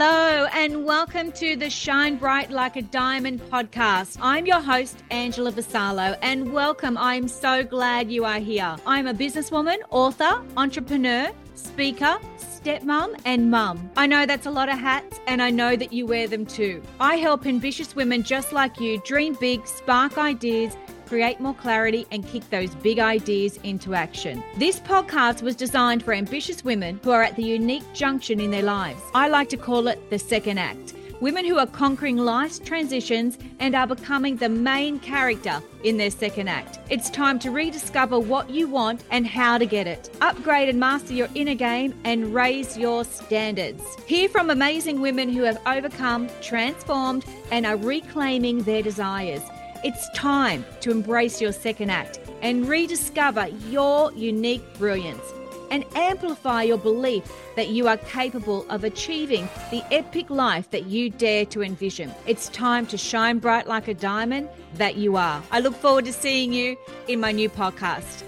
Hello, and welcome to the Shine Bright Like a Diamond podcast. I'm your host, Angela Vassallo, and welcome. I'm so glad you are here. I'm a businesswoman, author, entrepreneur, speaker, stepmom, and mum. I know that's a lot of hats, and I know that you wear them too. I help ambitious women just like you dream big, spark ideas, create more clarity, and kick those big ideas into action. This podcast was designed for ambitious women who are at the unique junction in their lives. I like to call it the second act. Women who are conquering life's transitions and are becoming the main character in their second act. It's time to rediscover what you want and how to get it. Upgrade and master your inner game and raise your standards. Hear from amazing women who have overcome, transformed, and are reclaiming their desires. It's time to embrace your second act and rediscover your unique brilliance and amplify your belief that you are capable of achieving the epic life that you dare to envision. It's time to shine bright like a diamond that you are. I look forward to seeing you in my new podcast.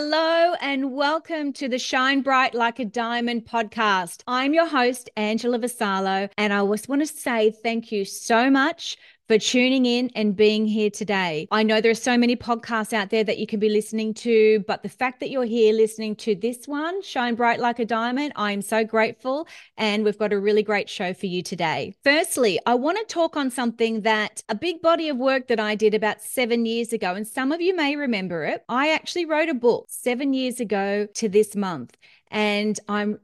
Hello and welcome to the Shine Bright Like a Diamond podcast. I'm your host, Angela Vassallo, and I just want to say thank you so much for tuning in and being here today. I know there are so many podcasts out there that you can be listening to, but the fact that you're here listening to this one, Shine Bright Like a Diamond, I'm so grateful. And we've got a really great show for you today. Firstly, I want to talk on something that a big body of work that I did about seven years ago. And some of you may remember it. I actually wrote a book seven years ago to this month. And I'm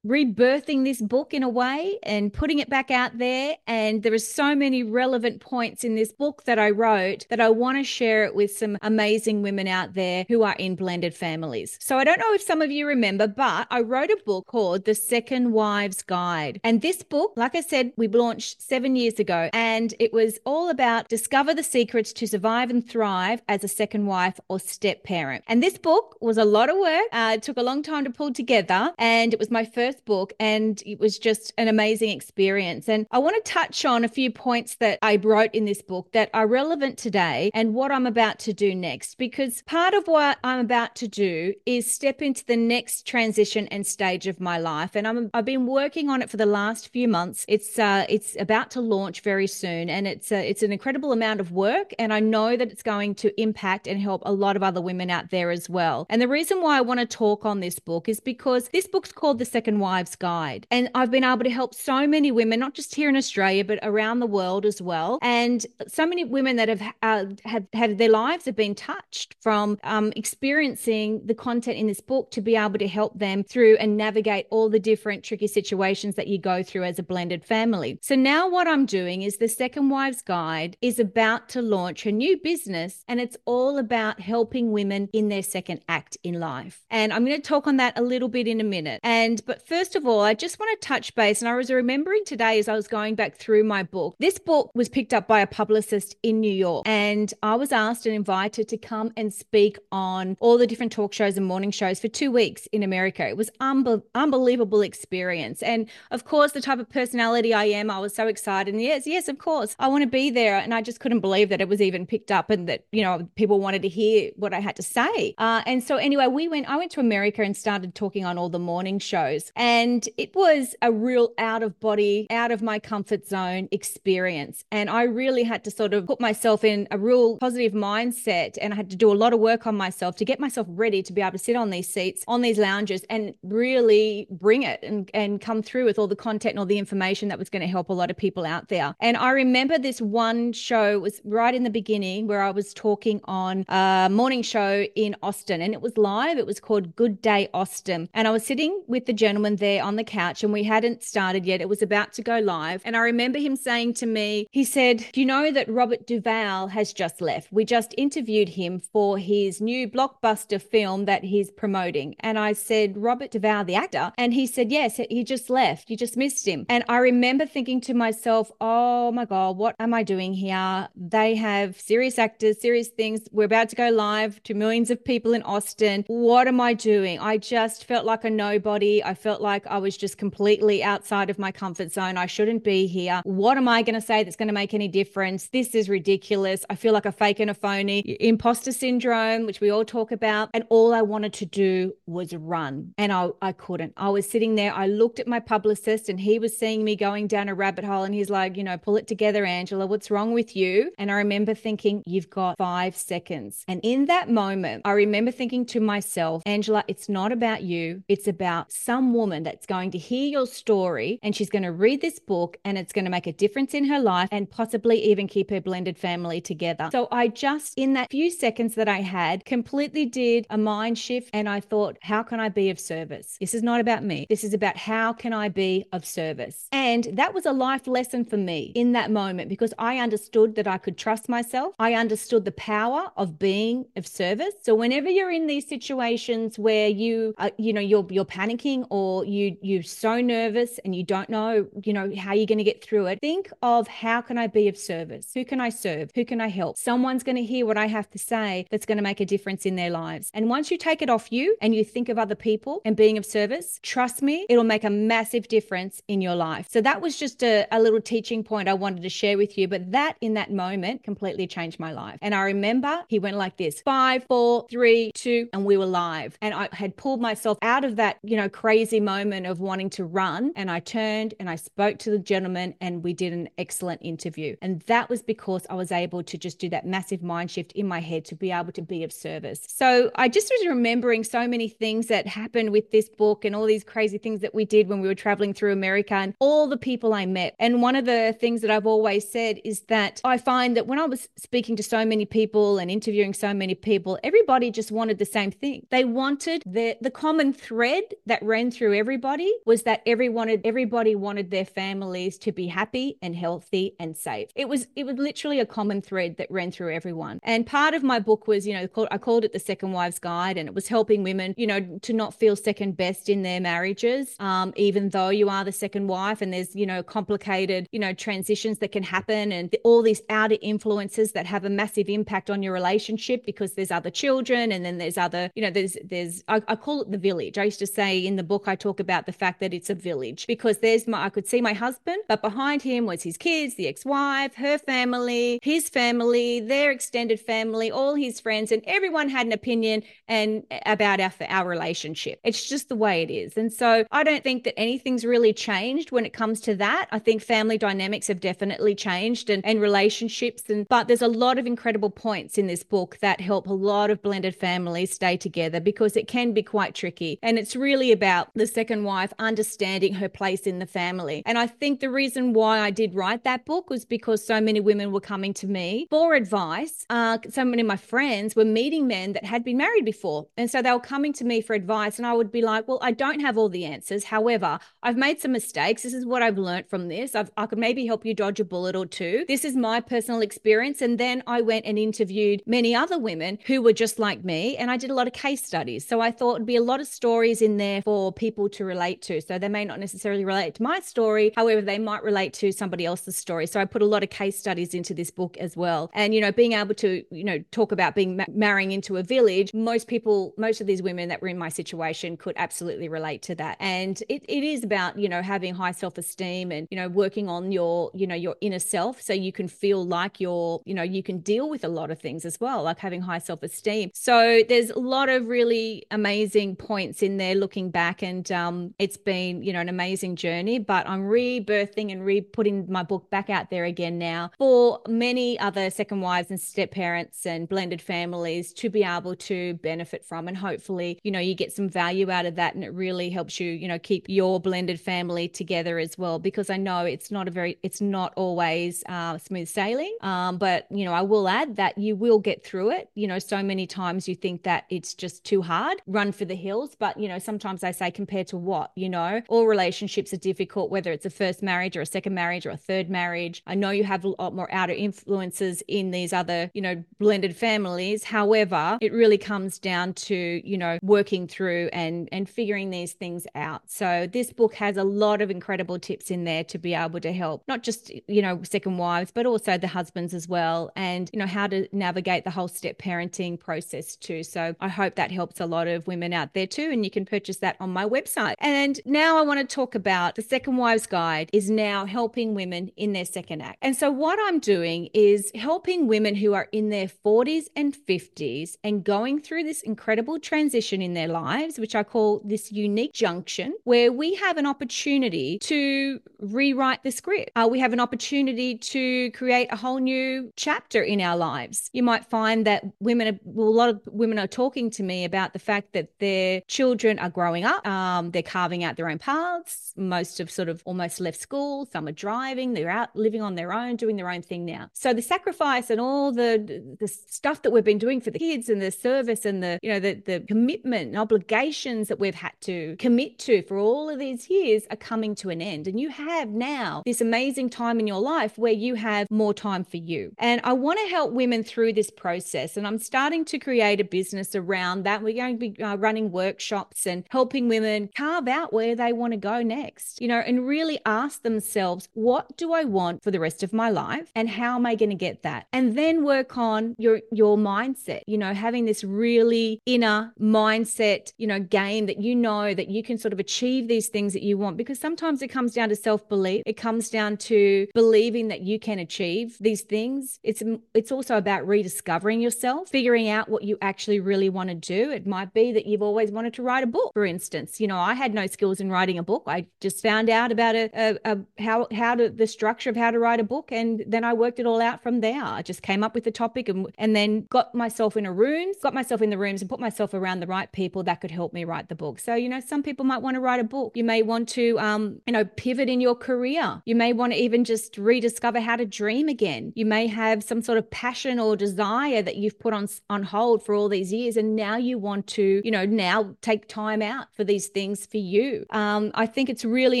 rebirthing this book in a way and putting it back out there. And there are so many relevant points in this book that I wrote that I want to share it with some amazing women out there who are in blended families. So I don't know if some of you remember, but I wrote a book called The Second Wives Guide. And this book, like I said, we launched seven years ago, and it was all about discover the secrets to survive and thrive as a second wife or step parent. And this book was a lot of work. Uh, it took a long time to pull together, and it was my first first book, and it was just an amazing experience. And I want to touch on a few points that I wrote in this book that are relevant today and what I'm about to do next, because part of what I'm about to do is step into the next transition and stage of my life. And I'm, I've been working on it for the last few months. It's uh, it's about to launch very soon, and it's a, it's an incredible amount of work. And I know that it's going to impact and help a lot of other women out there as well. And the reason why I want to talk on this book is because this book's called The Second Wives Guide. And I've been able to help so many women, not just here in Australia, but around the world as well. And so many women that have uh, have had their lives have been touched from um, experiencing the content in this book to be able to help them through and navigate all the different tricky situations that you go through as a blended family. So now what I'm doing is the Second Wives Guide is about to launch a new business and it's all about helping women in their second act in life. And I'm going to talk on that a little bit in a minute. And but first of all, I just want to touch base. And I was remembering today as I was going back through my book, this book was picked up by a publicist in New York. And I was asked and invited to come and speak on all the different talk shows and morning shows for two weeks in America. It was unbe- unbelievable experience. And of course, the type of personality I am, I was so excited. And yes, yes, of course, I want to be there. And I just couldn't believe that it was even picked up and that, you know, people wanted to hear what I had to say. Uh, and so anyway, we went, I went to America and started talking on all the morning shows. And it was a real out of body, out of my comfort zone experience. And I really had to sort of put myself in a real positive mindset. And I had to do a lot of work on myself to get myself ready to be able to sit on these seats, on these lounges, and really bring it and, and come through with all the content and all the information that was going to help a lot of people out there. And I remember this one show was right in the beginning where I was talking on a morning show in Austin and it was live. It was called Good Day Austin. And I was sitting with the gentleman there on the couch and we hadn't started yet. It was about to go live. And I remember him saying to me, he said, Do you know that Robert Duvall has just left? We just interviewed him for his new blockbuster film that he's promoting. And I said, Robert Duvall, the actor? And he said, Yes, he just left. You just missed him. And I remember thinking to myself, Oh my God, what am I doing here? They have serious actors, serious things. We're about to go live to millions of people in Austin. What am I doing? I just felt like a nobody. I felt felt like I was just completely outside of my comfort zone. I shouldn't be here. What am I going to say that's going to make any difference? This is ridiculous. I feel like a fake and a phony. Imposter syndrome, which we all talk about. And all I wanted to do was run. And I, I couldn't. I was sitting there. I looked at my publicist and he was seeing me going down a rabbit hole. And he's like, you know, pull it together, Angela. What's wrong with you? And I remember thinking, you've got five seconds. And in that moment, I remember thinking to myself, Angela, it's not about you. It's about some woman that's going to hear your story and she's going to read this book and it's going to make a difference in her life and possibly even keep her blended family together. So I just, in that few seconds that I had, completely did a mind shift and I thought, how can I be of service? This is not about me. This is about how can I be of service? And that was a life lesson for me in that moment because I understood that I could trust myself. I understood the power of being of service. So whenever you're in these situations where you, uh, you know, you're you're panicking or you you're so nervous and you don't know, you know, how you're going to get through it, think of how can I be of service? Who can I serve? Who can I help? Someone's going to hear what I have to say that's going to make a difference in their lives. And once you take it off you and you think of other people and being of service, trust me, it'll make a massive difference in your life. So that was just a, a little teaching point I wanted to share with you. But that in that moment completely changed my life. And I remember he went like this five, four, three, two, and we were live. And I had pulled myself out of that, you know, crazy moment of wanting to run. And I turned and I spoke to the gentleman and we did an excellent interview. And that was because I was able to just do that massive mind shift in my head to be able to be of service. So I just was remembering so many things that happened with this book and all these crazy things that we did when we were traveling through America and all the people I met. And one of the things that I've always said is that I find that when I was speaking to so many people and interviewing so many people, everybody just wanted the same thing. They wanted the the common thread that ran through everybody was that everyone everybody wanted their families to be happy and healthy and safe. It was it was literally a common thread that ran through everyone. And part of my book was, you know, called, I called it the Second Wives Guide, and it was helping women, you know, to not feel second best in their marriages, um, even though you are the second wife, and there's, you know, complicated, you know, transitions that can happen, and all these outer influences that have a massive impact on your relationship because there's other children, and then there's other, you know, there's there's I, I call it the village. I used to say in the book I talk about the fact that it's a village because there's my I could see my husband, but behind him was his kids, the ex-wife, her family, his family, their extended family, all his friends, and everyone had an opinion and about our our relationship. It's just the way it is. And so I don't think that anything's really changed when it comes to that. I think family dynamics have definitely changed and, and relationships and but there's a lot of incredible points in this book that help a lot of blended families stay together because it can be quite tricky. And it's really about the second wife understanding her place in the family. And I think the reason why I did write that book was because so many women were coming to me for advice. Uh, so many of my friends were meeting men that had been married before. And so they were coming to me for advice. And I would be like, well, I don't have all the answers. However, I've made some mistakes. This is what I've learned from this. I've, I could maybe help you dodge a bullet or two. This is my personal experience. And then I went and interviewed many other women who were just like me. And I did a lot of case studies. So I thought it'd be a lot of stories in there for people to relate to. So they may not necessarily relate to my story. However, they might relate to somebody else's story. So I put a lot of case studies into this book as well. And, you know, being able to, you know, talk about being ma- marrying into a village, most people, most of these women that were in my situation could absolutely relate to that. And it, it is about, you know, having high self esteem and, you know, working on your, you know, your inner self so you can feel like you're, you know, you can deal with a lot of things as well, like having high self esteem. So there's a lot of really amazing points in there looking back. And um, it's been, you know, an amazing journey, but I'm rebirthing and re putting my book back out there again now for many other second wives and step parents and blended families to be able to benefit from. And hopefully, you know, you get some value out of that and it really helps you, you know, keep your blended family together as well. Because I know it's not a very, it's not always uh, smooth sailing. Um, but, you know, I will add that you will get through it. You know, so many times you think that it's just too hard, run for the hills. But, you know, sometimes I say compared to what, you know, all relationships are difficult, whether it's a first marriage or a second marriage or a third marriage. I know you have a lot more outer influences in these other, you know, blended families. However, it really comes down to, you know, working through and and figuring these things out. So this book has a lot of incredible tips in there to be able to help not just, you know, second wives, but also the husbands as well and, you know, how to navigate the whole step parenting process too. So I hope that helps a lot of women out there too and you can purchase that on my website website. And now I want to talk about the Second Wives Guide is now helping women in their second act. And so what I'm doing is helping women who are in their 40s and 50s and going through this incredible transition in their lives, which I call this unique junction, where we have an opportunity to rewrite the script. Uh, we have an opportunity to create a whole new chapter in our lives. You might find that women, are, well, a lot of women are talking to me about the fact that their children are growing up, um, they're carving out their own paths. Most have sort of almost left school. Some are driving. They're out living on their own, doing their own thing now. So the sacrifice and all the the stuff that we've been doing for the kids and the service and the you know the the commitment and obligations that we've had to commit to for all of these years are coming to an end. And you have now this amazing time in your life where you have more time for you. And I want to help women through this process. And I'm starting to create a business around that. We're going to be uh, running workshops and helping women carve out where they want to go next, you know, and really ask themselves, what do I want for the rest of my life? And how am I going to get that? And then work on your, your mindset, you know, having this really inner mindset, you know, game that you know that you can sort of achieve these things that you want. Because sometimes it comes down to self belief. It comes down to believing that you can achieve these things. It's, it's also about rediscovering yourself, figuring out what you actually really want to do. It might be that you've always wanted to write a book, for instance. You know, I had no skills in writing a book. I just found out about a, a, a how how to the structure of how to write a book, and then I worked it all out from there. I just came up with the topic and and then got myself in a room, got myself in the rooms, and put myself around the right people that could help me write the book. So you know, some people might want to write a book. You may want to um you know pivot in your career. You may want to even just rediscover how to dream again. You may have some sort of passion or desire that you've put on on hold for all these years, and now you want to you know now take time out for these things for you. Um, I think it's really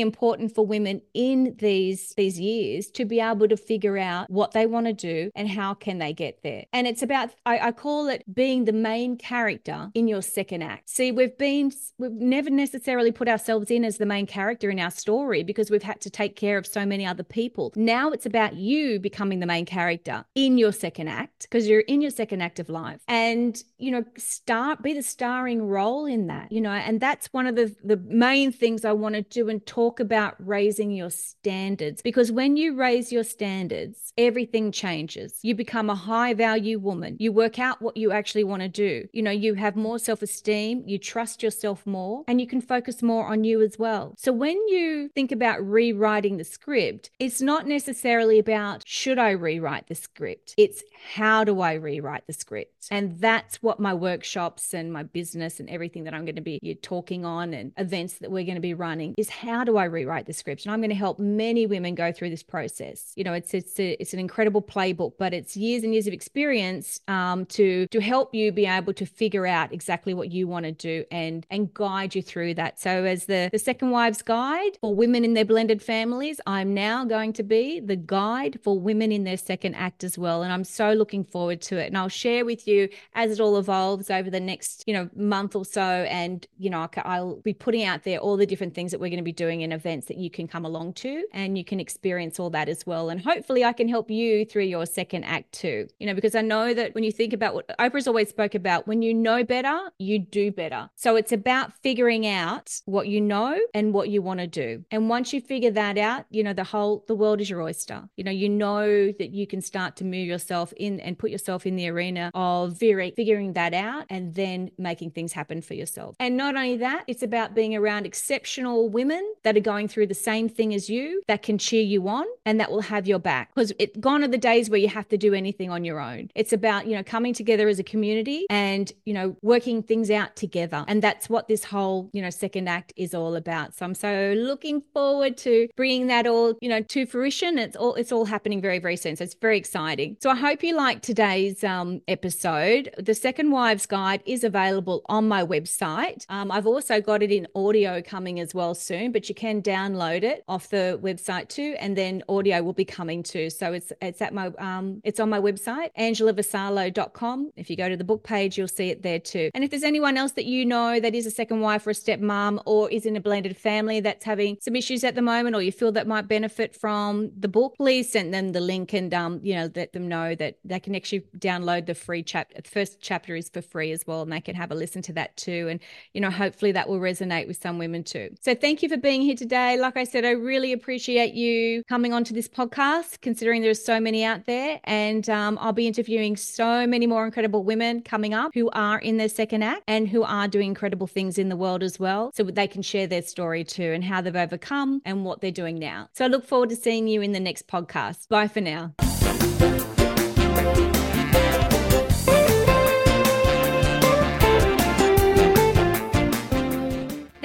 important for women in these these years to be able to figure out what they want to do and how can they get there. And it's about I, I call it being the main character in your second act. See, we've been we've never necessarily put ourselves in as the main character in our story because we've had to take care of so many other people. Now it's about you becoming the main character in your second act because you're in your second act of life and you know start be the starring role in that you know and that's one of the the main things I want to do and talk about raising your standards because when you raise your standards, everything changes. You become a high value woman. You work out what you actually want to do. You know, you have more self esteem, you trust yourself more, and you can focus more on you as well. So when you think about rewriting the script, it's not necessarily about should I rewrite the script? It's how do I rewrite the script? And that's what my workshops and my business and everything that I'm going to be talking on and events that we're going to be running is how do I rewrite the script? And I'm going to help many women go through this process. You know, it's it's a, it's an incredible playbook, but it's years and years of experience um, to to help you be able to figure out exactly what you want to do and and guide you through that. So as the the second wives guide for women in their blended families, I'm now going to be the guide for women in their second act as well, and I'm so looking forward to it. And I'll share with you as it all evolves over the next you know month or so, and you know I'll be putting out there all the different things that we're going to be doing in events that you can come along to and you can experience all that as well. And hopefully I can help you through your second act too. You know, because I know that when you think about what Oprah's always spoke about, when you know better, you do better. So it's about figuring out what you know and what you want to do. And once you figure that out, you know, the whole the world is your oyster. You know, you know that you can start to move yourself in and put yourself in the arena of figuring that out and then making things happen for yourself. And not only that, it's about being around exceptional women that are going through the same thing as you that can cheer you on and that will have your back. Because it gone are the days where you have to do anything on your own. It's about you know coming together as a community and you know working things out together. And that's what this whole you know second act is all about. So i'm so looking forward to bringing that all you know to fruition. It's all it's all happening very very soon. So it's very exciting. So i hope you like today's um, episode. The second wives guide is available on my website. Um, i've also got it in audio coming as well soon but you can download it off the website too, and then audio will be coming too. So it's it's at my um it's on my website, angelavassallo.com. If you go to the book page, you'll see it there too. And if there's anyone else that you know that is a second wife or a stepmom or is in a blended family that's having some issues at the moment, or you feel that might benefit from the book, please send them the link and um you know let them know that they can actually download the free chapter. The first chapter is for free as well, and they can have a listen to that too. And you know hopefully that will resonate with some women too. So thank you for being here today. Like I said, I really appreciate you coming onto this podcast, considering there's so many out there. And um, I'll be interviewing so many more incredible women coming up who are in their second act and who are doing incredible things in the world as well. So they can share their story too and how they've overcome and what they're doing now. So I look forward to seeing you in the next podcast. Bye for now.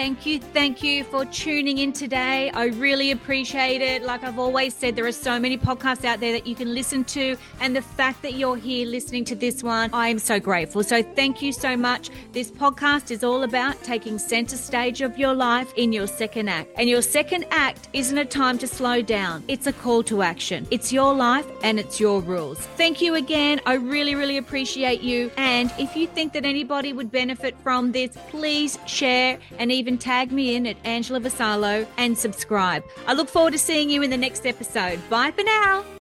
Thank you. Thank you for tuning in today. I really appreciate it. Like I've always said, there are so many podcasts out there that you can listen to. And the fact that you're here listening to this one, I am so grateful. So thank you so much. This podcast is all about taking center stage of your life in your second act. And your second act isn't a time to slow down, it's a call to action. It's your life and it's your rules. Thank you again. I really, really appreciate you. And if you think that anybody would benefit from this, please share and even tag me in at Angela Vassallo and subscribe. I look forward to seeing you in the next episode. Bye for now.